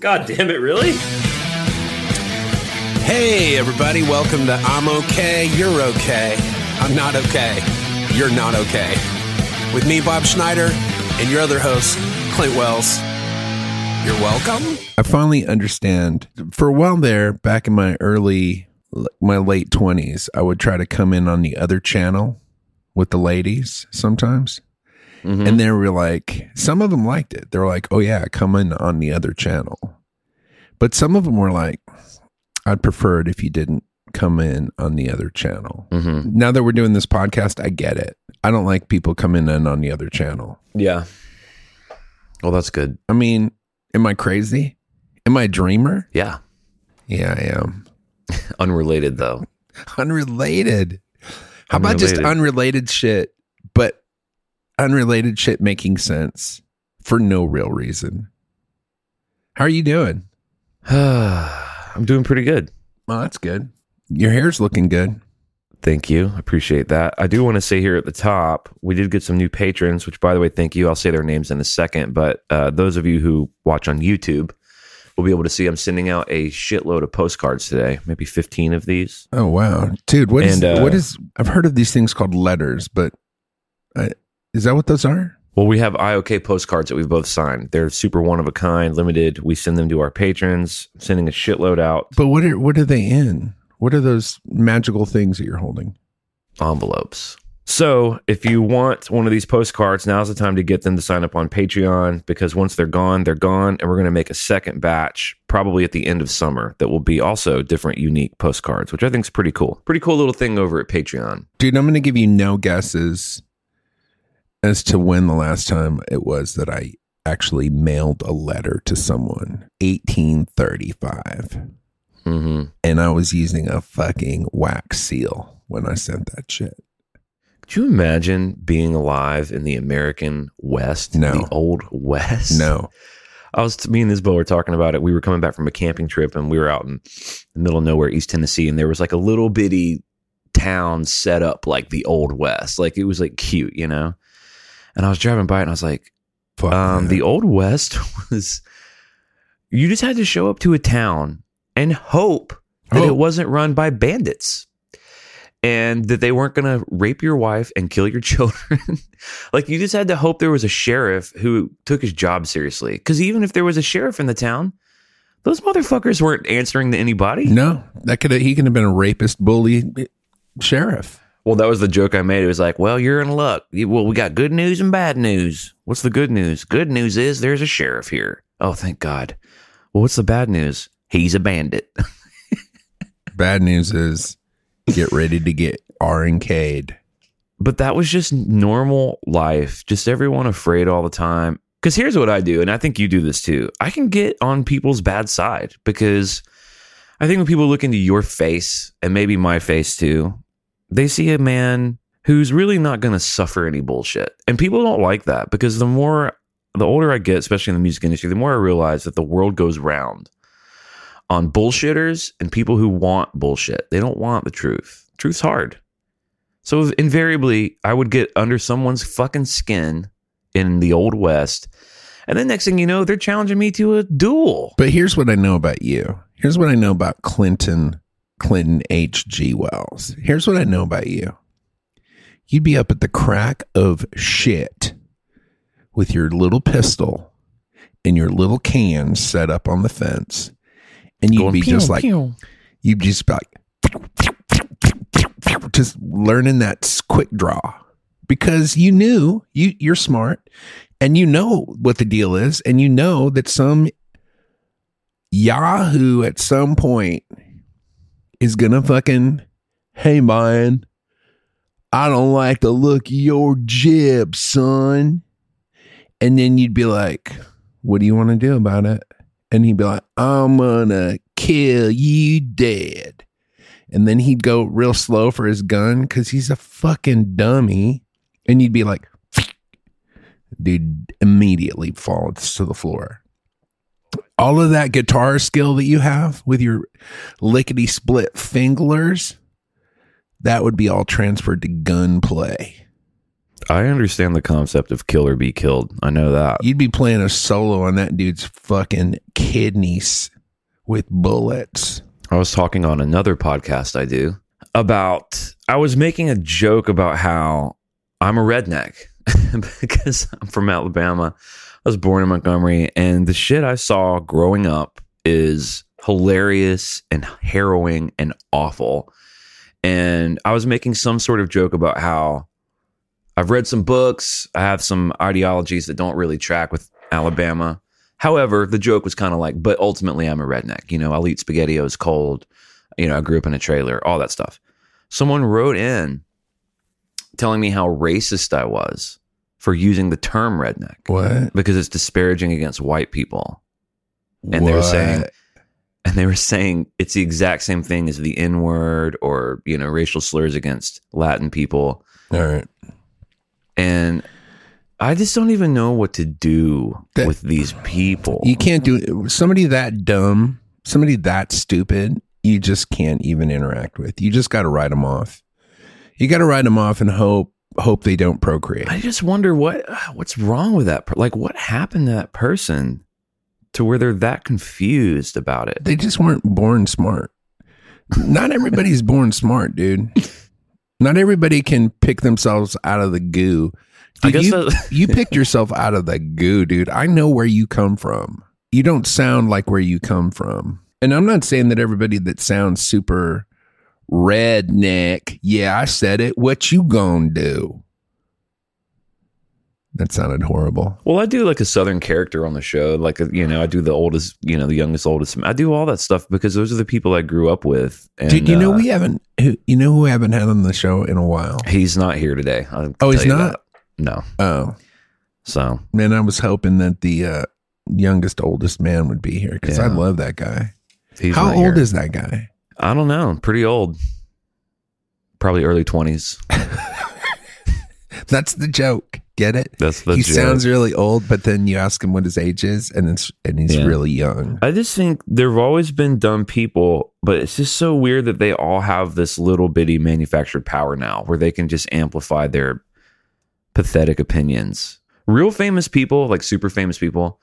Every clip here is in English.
God damn it, really? Hey, everybody, welcome to I'm Okay, You're Okay. I'm not okay. You're not okay. With me, Bob Schneider, and your other host, Clint Wells. You're welcome. I finally understand. For a while there, back in my early, my late 20s, I would try to come in on the other channel with the ladies sometimes. Mm-hmm. And they were like, some of them liked it. They were like, oh, yeah, come in on the other channel. But some of them were like, I'd prefer it if you didn't come in on the other channel. Mm-hmm. Now that we're doing this podcast, I get it. I don't like people coming in on the other channel. Yeah. Well, that's good. I mean, am I crazy? Am I a dreamer? Yeah. Yeah, I am. Unrelated though. Unrelated. How about just Unrelated. unrelated shit, unrelated shit making sense for no real reason? How are you doing? I'm doing pretty good. Oh, that's good. Your hair's looking good. Thank you. I appreciate that. I do want to say here at the top, we did get some new patrons, which, by the way, thank you. I'll say their names in a second. But uh, those of you who watch on YouTube will be able to see I'm sending out a shitload of postcards today, maybe 15 of these. Oh wow, dude! What is And, uh, what is? I've heard of these things called letters, but I, is that what those are? Well, we have IOK postcards that we've both signed. They're super one of a kind, limited. We send them to our patrons, sending a shitload out But what are what are they in? What are those magical things that you're holding? envelopes. So, if you want one of these postcards, now's the time to get them to sign up on Patreon because once they're gone, they're gone. And we're going to make a second batch probably at the end of summer that will be also different, unique postcards, which I think is pretty cool. Pretty cool little thing over at Patreon. Dude, I'm going to give you no guesses as to when the last time it was that I actually mailed a letter to someone. 1835. hmm And I was using a fucking wax seal when I sent that shit. Could you imagine being alive in the American West? No. The old West? No. I was me and this Bo were talking about it. We were coming back from a camping trip and we were out in the middle of nowhere, East Tennessee, and there was like a little bitty town set up like the old West. Like it was like cute, you know? And I was driving by and I was like, Fuck um, the old West was you just had to show up to a town and hope that it wasn't run by bandits and that they weren't going to rape your wife and kill your children. like you just had to hope there was a sheriff who took his job seriously. Because even if there was a sheriff in the town, those motherfuckers weren't answering to anybody. No, that could have, he could have been a rapist, bully, sheriff. Well, that was the joke I made. It was like, well, you're in luck. Well, we got good news and bad news. What's the good news? Good news is there's a sheriff here. Oh, thank God. Well, what's the bad news? He's a bandit. Bad news is get ready to get R and K'd. but that was just normal life. Just everyone afraid all the time. Because here's what I do, and I think you do this too. I can get on people's bad side because I think when people look into your face and maybe my face too, they see a man who's really not going to suffer any bullshit. And people don't like that because the more, the older I get, especially in the music industry, the more I realize that the world goes round on bullshitters and people who want bullshit. They don't want the truth. Truth's hard. So invariably, I would get under someone's fucking skin in the old west, and then next thing you know, they're challenging me to a duel. But here's what I know about you. Here's what I know about Clinton, Clinton H.G. Wells. Here's what I know about you. You'd be up at the crack of shit with your little pistol and your little can set up on the fence. And you'd Going be pew, just like, pew. you'd just be like, just learning that quick draw because you knew you you're smart and you know what the deal is and you know that some yahoo at some point is gonna fucking hey man i don't like the look of your jib son. And then you'd be like what do you want to do about it? And he'd be like i'm gonna kill you dead. And then he'd go real slow for his gun because he's a fucking dummy. And you'd be like dude immediately falls to the floor all of that guitar skill that you have with your lickety split fingers, that would be all transferred to gunplay. I understand the concept of kill or be killed. I know that. You'd be playing a solo on that dude's fucking kidneys with bullets. I was talking on another podcast I do about I was making a joke about how I'm a redneck because I'm from Alabama. I was born in Montgomery and the shit I saw growing up is hilarious and harrowing and awful. And I was making some sort of joke about how I've read some books, I have some ideologies that don't really track with Alabama. However, the joke was kind of like, but ultimately I'm a redneck. You know, I'll eat spaghettios cold. You know, I grew up in a trailer, all that stuff. Someone wrote in telling me how racist I was for using the term redneck What? because it's disparaging against white people. And they were saying, and they were saying it's the exact same thing as the N word or, you know, racial slurs against Latin people. All right. And I just don't even know what to do That- with these people. You can't do somebody that dumb, somebody that stupid. You just can't even interact with. You just got to write them off. You got to write them off and hope hope they don't procreate. I just wonder what uh, what's wrong with that. Like, what happened to that person to where they're that confused about it? They just weren't born smart. Not everybody's born smart, dude. Not everybody can pick themselves out of the goo. I guess you, you picked yourself out of the goo, dude. I know where you come from. You don't sound like where you come from. And I'm not saying that everybody that sounds super redneck, yeah, I said it. What you gonna do? That sounded horrible. Well, I do like a southern character on the show. Like, you know, I do the oldest, you know, the youngest, oldest. I do all that stuff because those are the people I grew up with. And, Dude, you know uh, we haven't. You know who we haven't had on the show in a while. he's not here today. I'll Oh, he's not? that. No. Oh So man, I was hoping that the uh, youngest, oldest man would be here because I love that guy. he's How old here. is that guy? I don't know. Pretty old. Probably early twenties. That's the joke. Get it? That's the he joke. sounds really old, but then you ask him what his age is, and it's and he's Yeah. really young. I just think there've always been dumb people, but it's just so weird that they all have this little bitty manufactured power now where they can just amplify their pathetic opinions. Real famous people, like super famous people,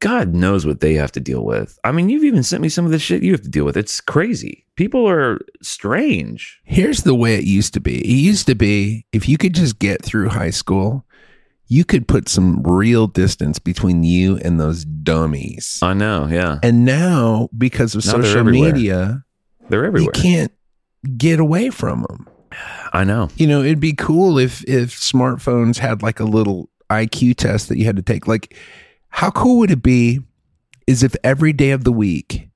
God knows what they have to deal with. I mean, you've even sent me some of the shit you have to deal with. It's crazy. People are strange. Here's the way it used to be. It used to be if you could just get through high school, you could put some real distance between you and those dummies. I know. Yeah. And now, because of Now they're social media, They're everywhere. you can't get away from them. I know. You know, it'd be cool if if smartphones had like a little IQ test that you had to take. Like, how cool would it be is if every day of the week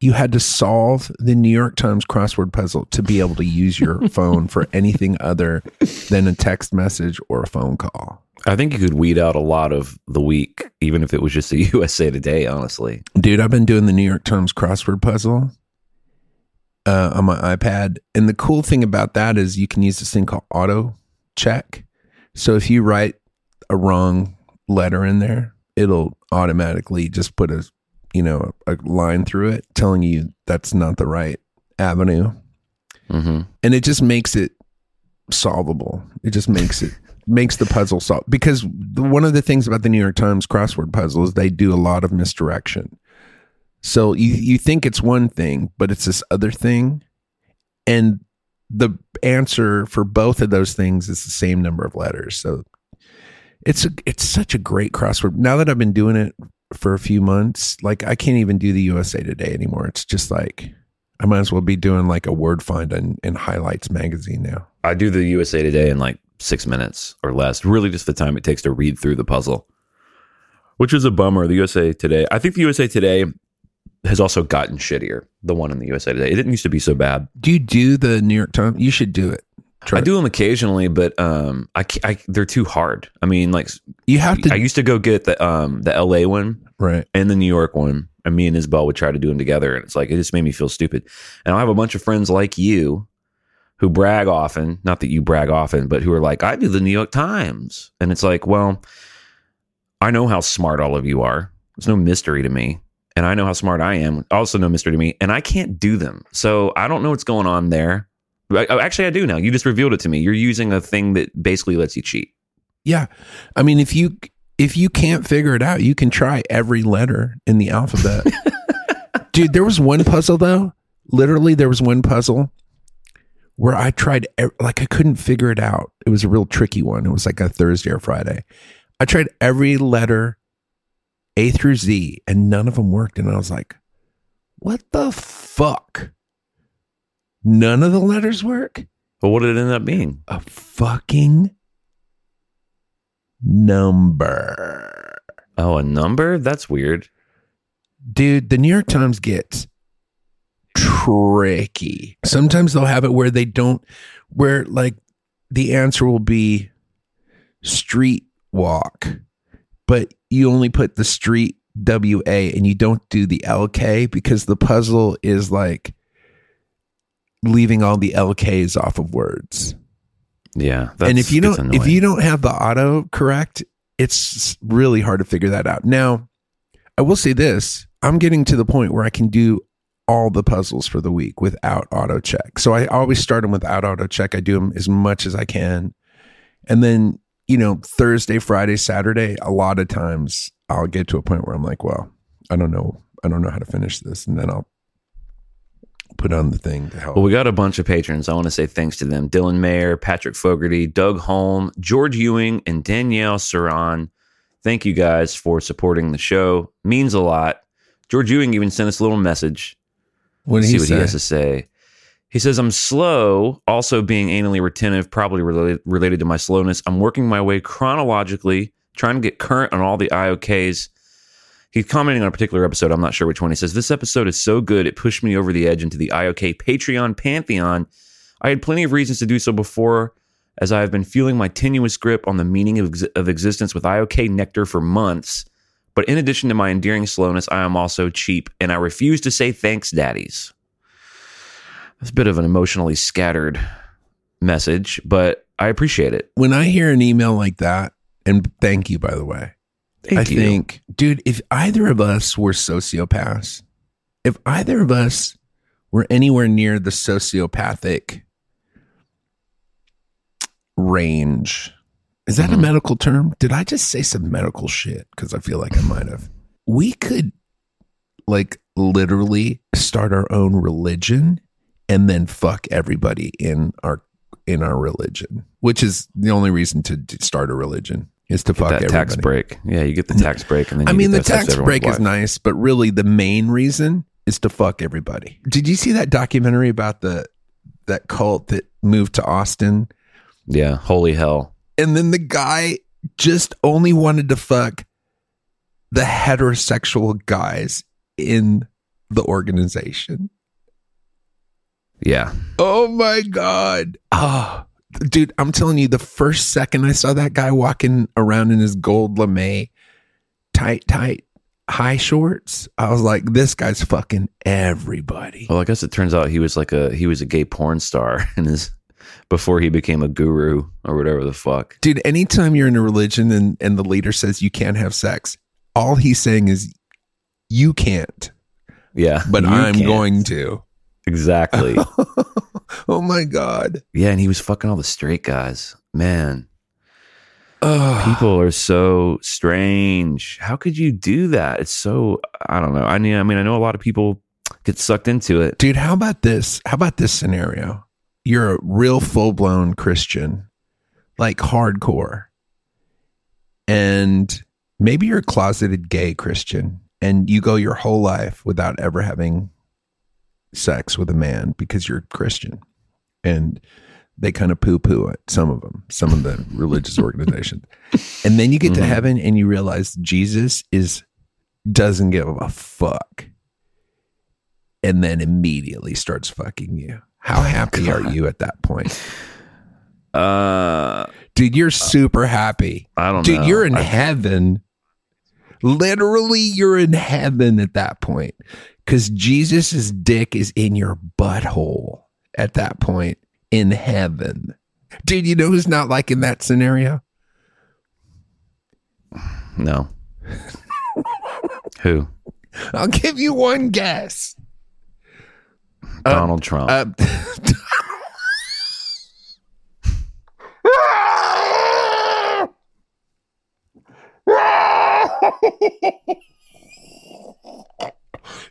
you had to solve the New York Times crossword puzzle to be able to use your phone for anything other than a text message or a phone call. I think you could weed out a lot of the week, even if it was just a USA Today, honestly. Dude, I've been doing the New York Times crossword puzzle uh, on my iPad. And the cool thing about that is you can use this thing called auto check. So if you write a wrong letter in there, it'll automatically just put a you know a line through it telling you that's not the right avenue. hmm And it just makes it solvable. It just makes it makes the puzzle solve because the, one of the things about the New York Times crossword puzzle is they do a lot of misdirection. So you you think it's one thing, but it's this other thing, and the answer for both of those things is the same number of letters. So it's a, it's such a great crossword. Now that I've been doing it for a few months, like I can't even do the USA Today anymore. It's just like I might as well be doing like a word find in, in Highlights magazine now. I do the USA Today in like six minutes or less. Really, just the time it takes to read through the puzzle, which is a bummer. The USA Today, I think the USA Today has also gotten shittier. The one in the USA Today, it didn't used to be so bad. Do you do the New York Times? You should do it. Try I do them occasionally, but um, I, I they're too hard. I mean, like You have to I used to go get the um the LA one right. and the New York one, and me and Isabel would try to do them together, and it's like it just made me feel stupid. And I have a bunch of friends like you who brag often, not that you brag often, but who are like, I do the New York Times, and it's like, well, I know how smart all of you are. It's no mystery to me. And I know how smart I am. Also, no mystery to me. And I can't do them. So I don't know what's going on there. Oh, Actually, I do now. You just revealed it to me. You're using a thing that basically lets you cheat. Yeah. I mean, if you if you can't figure it out, you can try every letter in the alphabet. Dude, there was one puzzle though. Literally, there was one puzzle where I tried like I couldn't figure it out. It was a real tricky one. It was like a Thursday or Friday. I tried every letter A through Z and none of them worked and I was like, "What the fuck?" None of the letters work? But what did it end up being? a fucking number. Oh, a number? That's weird. Dude, the New York Times gets tricky. Sometimes they'll have it where they don't, where like the answer will be street walk, but you only put the street WA and you don't do the LK because the puzzle is like leaving all the LKs off of words. Yeah. That's, and if you don't if you don't have the auto correct it's really hard to figure that out now i will say this i'm getting to the point where i can do all the puzzles for the week without auto check so i always start them without auto check i do them as much as i can and then you know thursday friday saturday a lot of times i'll get to a point where i'm like well i don't know i don't know how to finish this and then i'll put on the thing to help Well, we got a bunch of patrons. I want to say thanks to them Dylan Mayer, Patrick Fogarty, Doug Holm, George Ewing, and Danielle Saran. Thank you guys for supporting the show. Means a lot. George Ewing even sent us a little message. what see he see what say? he has to say. He says, I'm slow, also being anally retentive, probably related, related to my slowness. I'm working my way chronologically, trying to get current on all the IOKs. He's commenting on a particular episode. I'm not sure which one. He says, This episode is so good, it pushed me over the edge into the IOK Patreon pantheon. I had plenty of reasons to do so before, as I have been feeling my tenuous grip on the meaning of, ex- of existence with IOK Nectar for months. But in addition to my endearing slowness, I am also cheap, and I refuse to say thanks, daddies. That's a bit of an emotionally scattered message, but I appreciate it. when I hear an email like that, and thank you, by the way, Thank I you. think, dude, if either of us were sociopaths, if either of us were anywhere near the sociopathic range, is that a Mhm. medical term? Did I just say some medical shit? Because I feel like I might have. We could, like, literally start our own religion and then fuck everybody in our in our religion, which is the only reason to start a religion is to fuck that everybody. tax break. Yeah, you get the tax break, and then I mean, the tax break is nice, but really the main reason is to fuck everybody. Did you see that documentary about the that cult that moved to Austin? Yeah, holy hell. And then the guy just only wanted to fuck the heterosexual guys in the organization. Yeah, Oh my god. Oh, dude, I'm telling you, the first second I saw that guy walking around in his gold lame, tight, tight, high shorts, I was like, this guy's fucking everybody. Well, I guess it turns out he was like a he was a gay porn star in his before he became a guru or whatever the fuck. Dude, anytime you're in a religion and, and the leader says you can't have sex, all he's saying is you can't, Yeah, but I'm can't. going to. exactly. oh my god. yeah, and he was fucking all the straight guys. Man, Ugh. people are so strange. How could you do that? It's so I don't know. I mean, I mean, I know a lot of people get sucked into it. Dude, how about this? How about this scenario? You're a real full blown Christian, like hardcore. And maybe you're a closeted gay Christian and you go your whole life without ever having sex with a man because you're Christian. And they kind of poo poo it, some of them, some of the religious organizations. And then you get to Mhm. heaven and you realize Jesus is doesn't give a fuck and then immediately starts fucking you. How happy are you at that point? Uh, Dude, you're super happy. I don't Dude, know. you're in I- heaven. Literally, you're in heaven at that point because Jesus's dick is in your butthole at that point in heaven. Dude, you know who's not like in that scenario? No. Who? I'll give you one guess. Donald uh, Trump. Uh,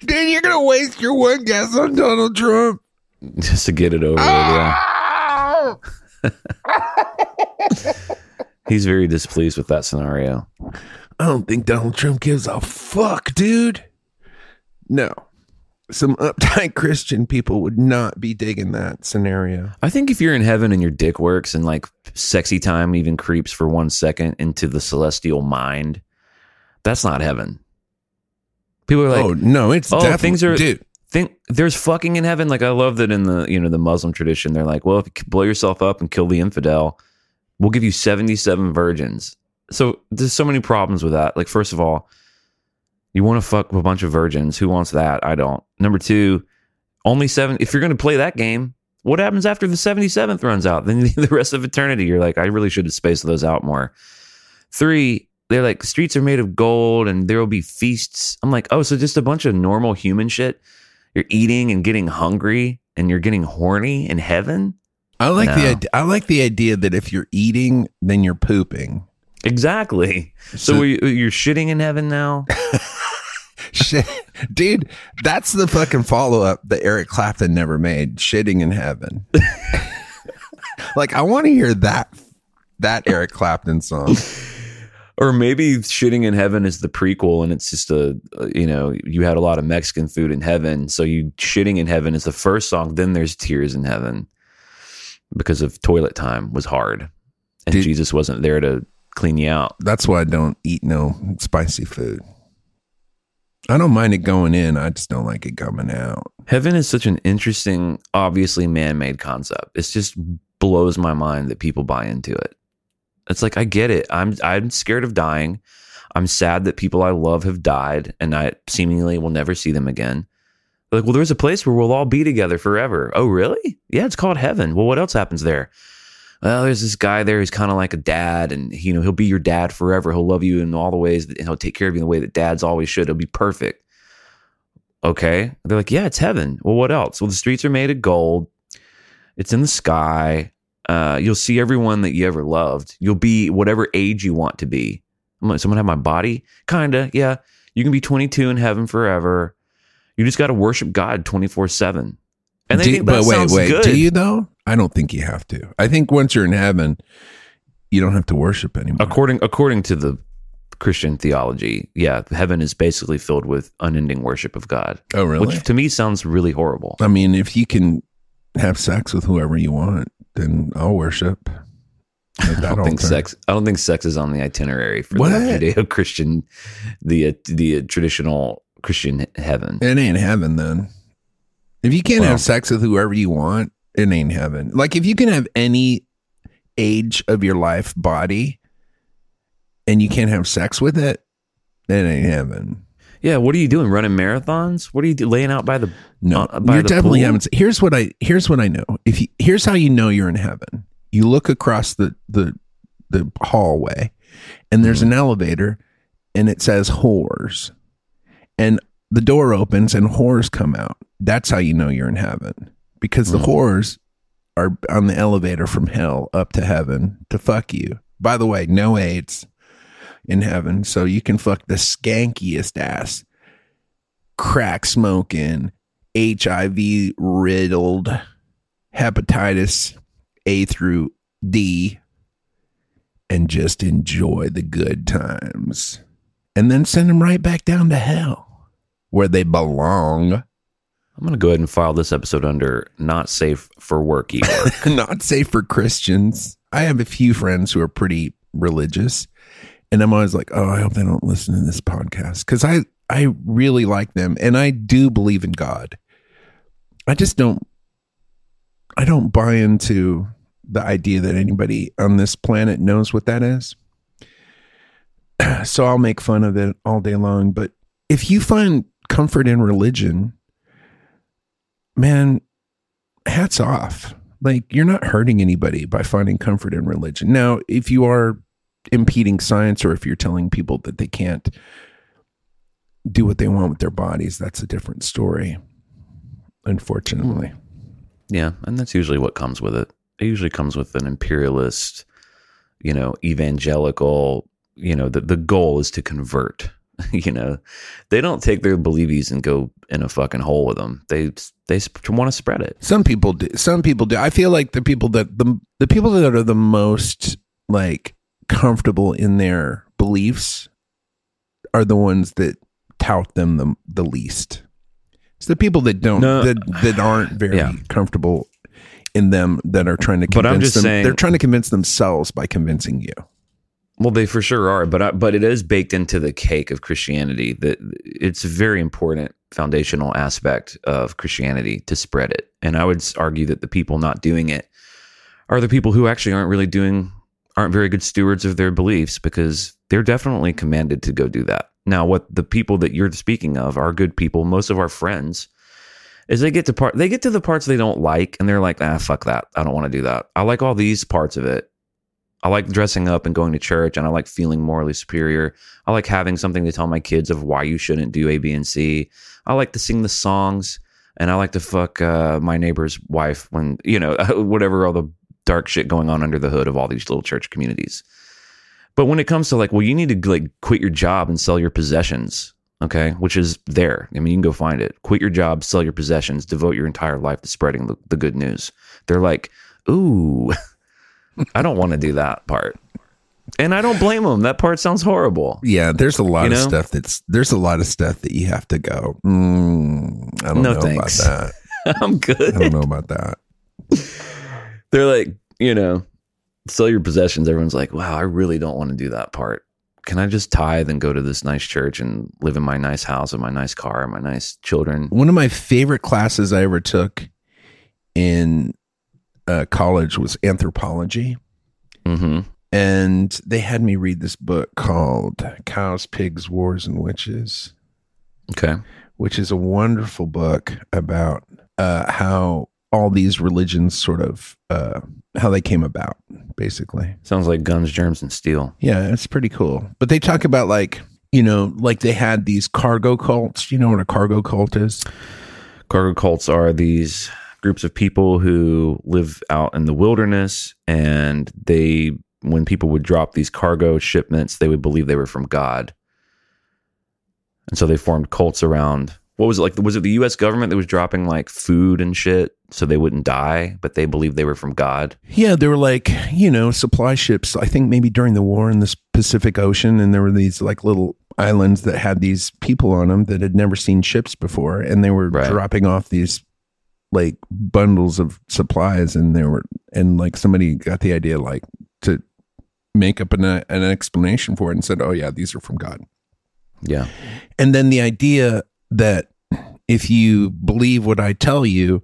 Dude, you're gonna waste your one guess on Donald Trump. just to get it over with. Yeah. He's very displeased with that scenario. I don't think Donald Trump gives a fuck, dude. No. Some uptight Christian people would not be digging that scenario. I think if you're in heaven and your dick works and like sexy time even creeps for one second into the celestial mind, that's not heaven. People are like, oh no, it's oh, definitely things are- dude. think there's fucking in heaven. Like I love that in the you know the Muslim tradition, they're like, well, if you blow yourself up and kill the infidel, we'll give you 77 virgins. So there's so many problems with that. Like first of all, you want to fuck with a bunch of virgins. Who wants that? I don't. Number two, only seven. If you're going to play that game, what happens after the 77th runs out? Then the rest of eternity, you're like, I really should have spaced those out more. Three, they're like streets are made of gold and there will be feasts. I'm like, oh, so just a bunch of normal human shit. You're eating and getting hungry and you're getting horny in heaven. I like the No. idea, I like the idea that if you're eating, then you're pooping. Exactly. So, So- we- you're shitting in heaven now. Shit. Dude, that's the fucking follow up that Eric Clapton never made. Shitting in heaven. like I want to hear that that Eric Clapton song. Or maybe shitting in heaven is the prequel and it's just a you know you had a lot of mexican food in heaven so you shitting in heaven is the first song then there's tears in heaven because of toilet time was hard and Did- jesus wasn't there to clean you out That's why I don't eat no spicy food. I don't mind it going in. I just don't like it coming out. heaven is such an interesting obviously man-made concept it just blows my mind that people buy into it it's like i get it. I'm i'm scared of dying. I'm sad that people i love have died and i seemingly will never see them again. Like well there's a place where we'll all be together forever. Oh really? Yeah it's called heaven. Well what else happens there? Well there's this guy there who's kind of like a dad and you know he'll be your dad forever. He'll love you in all the ways that, and he'll take care of you in the way that dads always should. He'll be perfect. Okay? They're like yeah it's heaven. Well what else? Well the streets are made of gold. It's in the sky uh, you'll see everyone that you ever loved you'll be whatever age you want to be i'm like someone have my body kinda yeah you can be 22 in heaven forever you just got to worship god 24 7 and they Do- but wait, wait. good Do you though? I don't think you have to. I think once you're in heaven, you don't have to worship anymore. according according to the christian theology yeah heaven is basically filled with unending worship of god oh, really? which to me sounds really horrible I mean, if you can have sex with whoever you want, then I'll worship. I don't think altar. sex. I don't think sex is on the itinerary for What? the Judeo-Christian, the uh, the uh, traditional Christian heaven. It ain't heaven then. If you can't Well- have sex with whoever you want, it ain't heaven. Like if you can have any age of your life body and you can't have sex with it, it ain't heaven. Yeah, what are you doing? Running marathons? What are you do, laying out by the? No, Uh, by you're the definitely pool? having. Here's what I. Here's what I know. If you, here's how you know you're in heaven. You look across the the the hallway, and there's Mm-hmm. an elevator, and it says whores, and the door opens and whores come out. That's how you know you're in heaven because the Mhm. whores are on the elevator from hell up to heaven to fuck you. By the way, no AIDS in heaven, so you can fuck the skankiest ass, crack smoking, HIV riddled, hepatitis A through D, and just enjoy the good times. And then send them right back down to hell where they belong. I'm gonna go ahead and file this episode under not safe for work. Not safe for Christians. I have a few friends who are pretty religious, and I'm always like, oh, I hope they don't listen to this podcast because I I really like them and I do believe in God. I just don't I don't buy into the idea that anybody on this planet knows what that is. So I'll make fun of it all day long. But if you find comfort in religion, man, hats off. Like you're not hurting anybody by finding comfort in religion. Now, if you are impeding science or if you're telling people that they can't do what they want with their bodies, that's a different story. Unfortunately. yeah, and that's usually what comes with it. It usually comes with an imperialist, you know, evangelical. You know, the the goal is to convert you know, they don't take their believies and go in a fucking hole with them. They they want to spread it. Some people do. Some people do. I feel like the people that the the people that are the most like comfortable in their beliefs are the ones that tout them the the least. It's the people that don't No. that that aren't very Yeah. comfortable in them that are trying to But convince I'm just them. saying- they're trying to convince themselves by convincing you. Well, they for sure are, but I, but it is baked into the cake of Christianity that it's a very important foundational aspect of Christianity to spread it. And I would argue that the people not doing it are the people who actually aren't really doing aren't very good stewards of their beliefs because they're definitely commanded to go do that. Now, what the people that you're speaking of are good people, most of our friends, is they get to part they get to the parts they don't like and they're like, ah, fuck that. I don't want to do that. I like all these parts of it. I like dressing up and going to church and I like feeling morally superior. I like having something to tell my kids of why you shouldn't do A, B, and C. I like to sing the songs and I like to fuck uh, my neighbor's wife when, you know, whatever all the dark shit going on under the hood of all these little church communities. But when it comes to like, well, you need to like quit your job and sell your possessions, okay, which is there. I mean, you can go find it. Quit your job, sell your possessions, devote your entire life to spreading the, the good news. They're like, ooh, I don't want to do that part. And I don't blame them. That part sounds horrible. Yeah, there's a lot You of stuff that's there's a lot of stuff that you have to go. Mm, I don't No know thanks. about that. I'm good. I don't know about that. They're like, you know, sell your possessions. Everyone's like, wow, I really don't want to do that part. Can I just tithe and go to this nice church and live in my nice house and my nice car and my nice children? One of my favorite classes I ever took in uh, college was anthropology. hmm And they had me read this book called Cows, Pigs, Wars, and Witches, Okay. which is a wonderful book about uh, how all these religions sort of uh, how they came about, basically. Sounds like guns, germs, and steel. Yeah, it's pretty cool. But they talk about like, you know, like they had these cargo cults. You know what a cargo cult is? Cargo cults are these groups of people who live out in the wilderness and they when people would drop these cargo shipments, they would believe they were from God. And so they formed cults around what was it like was it the US government that was dropping like food and shit so they wouldn't die, but they believed they were from God? Yeah, they were like, you know, supply ships. I think maybe during the war in the Pacific Ocean, and there were these like little islands that had these people on them that had never seen ships before, and they were Right. dropping off these like bundles of supplies, and they were, and like somebody got the idea like to make up an, uh, an explanation for it and said, oh yeah, these are from God. Yeah. And then the idea that if you believe what I tell you,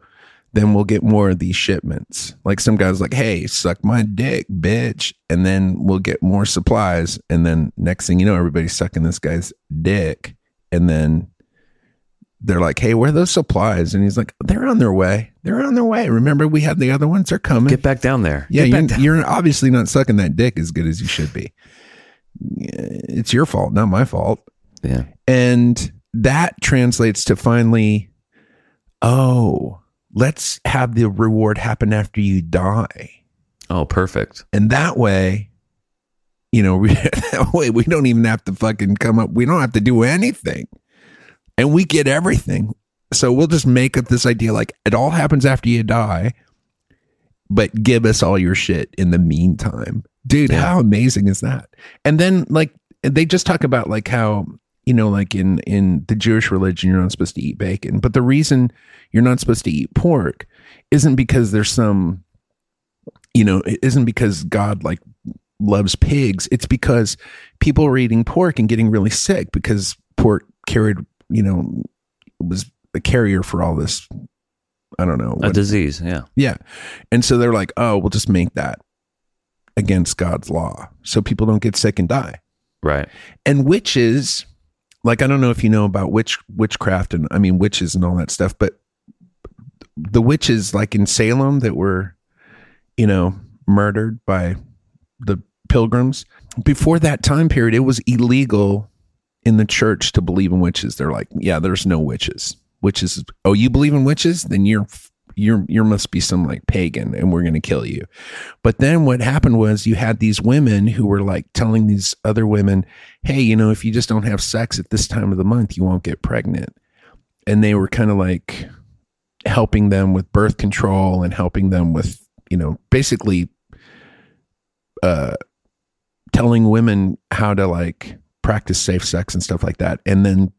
then we'll get more of these shipments. Like some guys like, hey, suck my dick, bitch. And then we'll get more supplies. And then next thing you know, everybody's sucking this guy's dick. And then they're like, hey, where are those supplies? And he's like, they're on their way. They're on their way. Remember, we had the other ones. They're coming. Get back down there. yeah, you're, down. you're obviously not sucking that dick as good as you should be. It's your fault, not my fault. Yeah. And that translates to finally, oh, let's have the reward happen after you die. Oh, perfect. And that way, you know, we, that way we don't even have to fucking come up, we don't have to do anything. And we get everything. So we'll just make up this idea like it all happens after you die, but give us all your shit in the meantime. Dude, Yeah. how amazing is that? And then like they just talk about like how you know like in in the Jewish religion you're not supposed to eat bacon, but the reason you're not supposed to eat pork isn't because there's some you know, it isn't because God like loves pigs. It's because people were eating pork and getting really sick because pork carried, you know, was a carrier for all this. I don't know. A what- disease. Yeah. yeah. And so they're like, oh, we'll just make that against God's law so people don't get sick and die. Right. And witches, like, I don't know if you know about witch witchcraft and I mean witches and all that stuff, but the witches like in Salem that were, you know, murdered by the pilgrims, before that time period, it was illegal in the church to believe in witches. They're like, yeah, there's no witches. Witches. Oh, you believe in witches? Then you're you're you must be some like pagan and we're going to kill you. But then what happened was you had these women who were like telling these other women hey you know if you just don't have sex at this time of the month you won't get pregnant. And they were kind of like helping them with birth control and helping them with you know basically uh telling women how to like practice safe sex and stuff like that. And then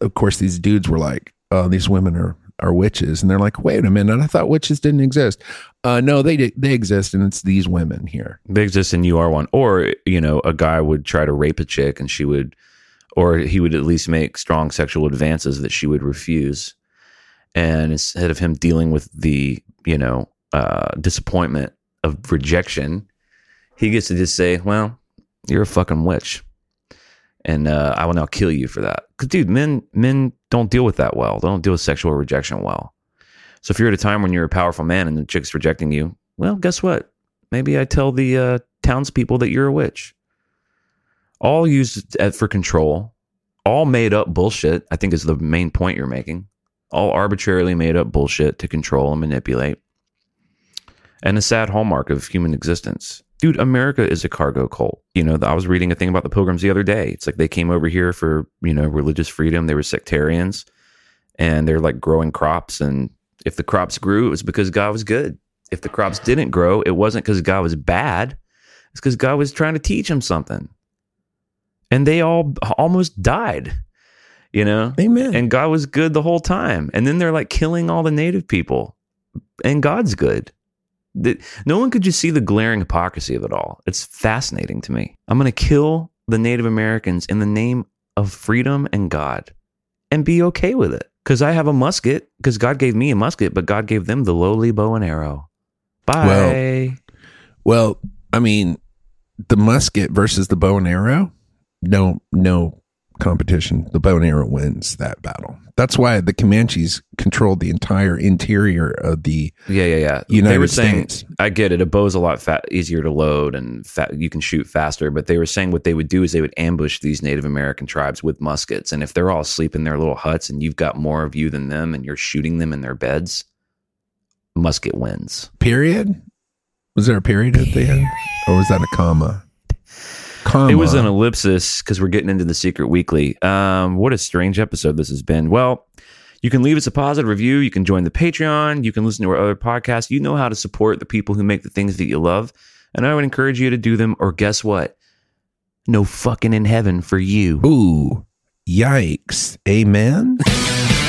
of course these dudes were like oh these women are are witches and they're like wait a minute i thought witches didn't exist uh no they they exist and it's these women here They exist and you are one. Or, you know, a guy would try to rape a chick and she would, or he would at least make strong sexual advances that she would refuse. And instead of him dealing with the, you know, uh, disappointment of rejection, he gets to just say, well, you're a fucking witch. And uh, I will now kill you for that. Because, dude, men men don't deal with that well. They don't deal with sexual rejection well. So if you're at a time when you're a powerful man and the chick's rejecting you, well, guess what? Maybe I tell the uh, townspeople that you're a witch. All used for control, all made up bullshit. I think is the main point you're making. All arbitrarily made up bullshit to control and manipulate. And a sad hallmark of human existence. Dude, America is a cargo cult. You know, I was reading a thing about the pilgrims the other day. It's like they came over here for, you know, religious freedom. They were sectarians and they're like growing crops. And if the crops grew, it was because God was good. If the crops didn't grow, it wasn't because God was bad. It's because God was trying to teach them something. And they all almost died, you know? amen And God was good the whole time. And then they're like killing all the native people. And God's good. That no one could just see the glaring hypocrisy of it all. It's fascinating to me. I'm going to kill the Native Americans in the name of freedom and God and be okay with it. Because I have a musket, because God gave me a musket, but God gave them the lowly bow and arrow. Bye. Well, I mean, the musket versus the bow and arrow, no, no competition. The bow and arrow wins that battle. That's why the Comanches controlled the entire interior of the yeah, yeah, yeah. United they were saying, States. I get it. A bow's a lot fa- easier to load and fa- you can shoot faster. But they were saying what they would do is they would ambush these Native American tribes with muskets. And if they're all asleep in their little huts and you've got more of you than them and you're shooting them in their beds, musket wins. period. Was there a period at the end, or was that a comma? Comma. It was an ellipsis because we're getting into the secret weekly. Um, what a strange episode this has been. Well, you can leave us a positive review. You can join the Patreon. You can listen to our other podcasts. You know how to support the people who make the things that you love. And I would encourage you to do them. Or guess what? No fucking in heaven for you. Ooh, yikes! Amen.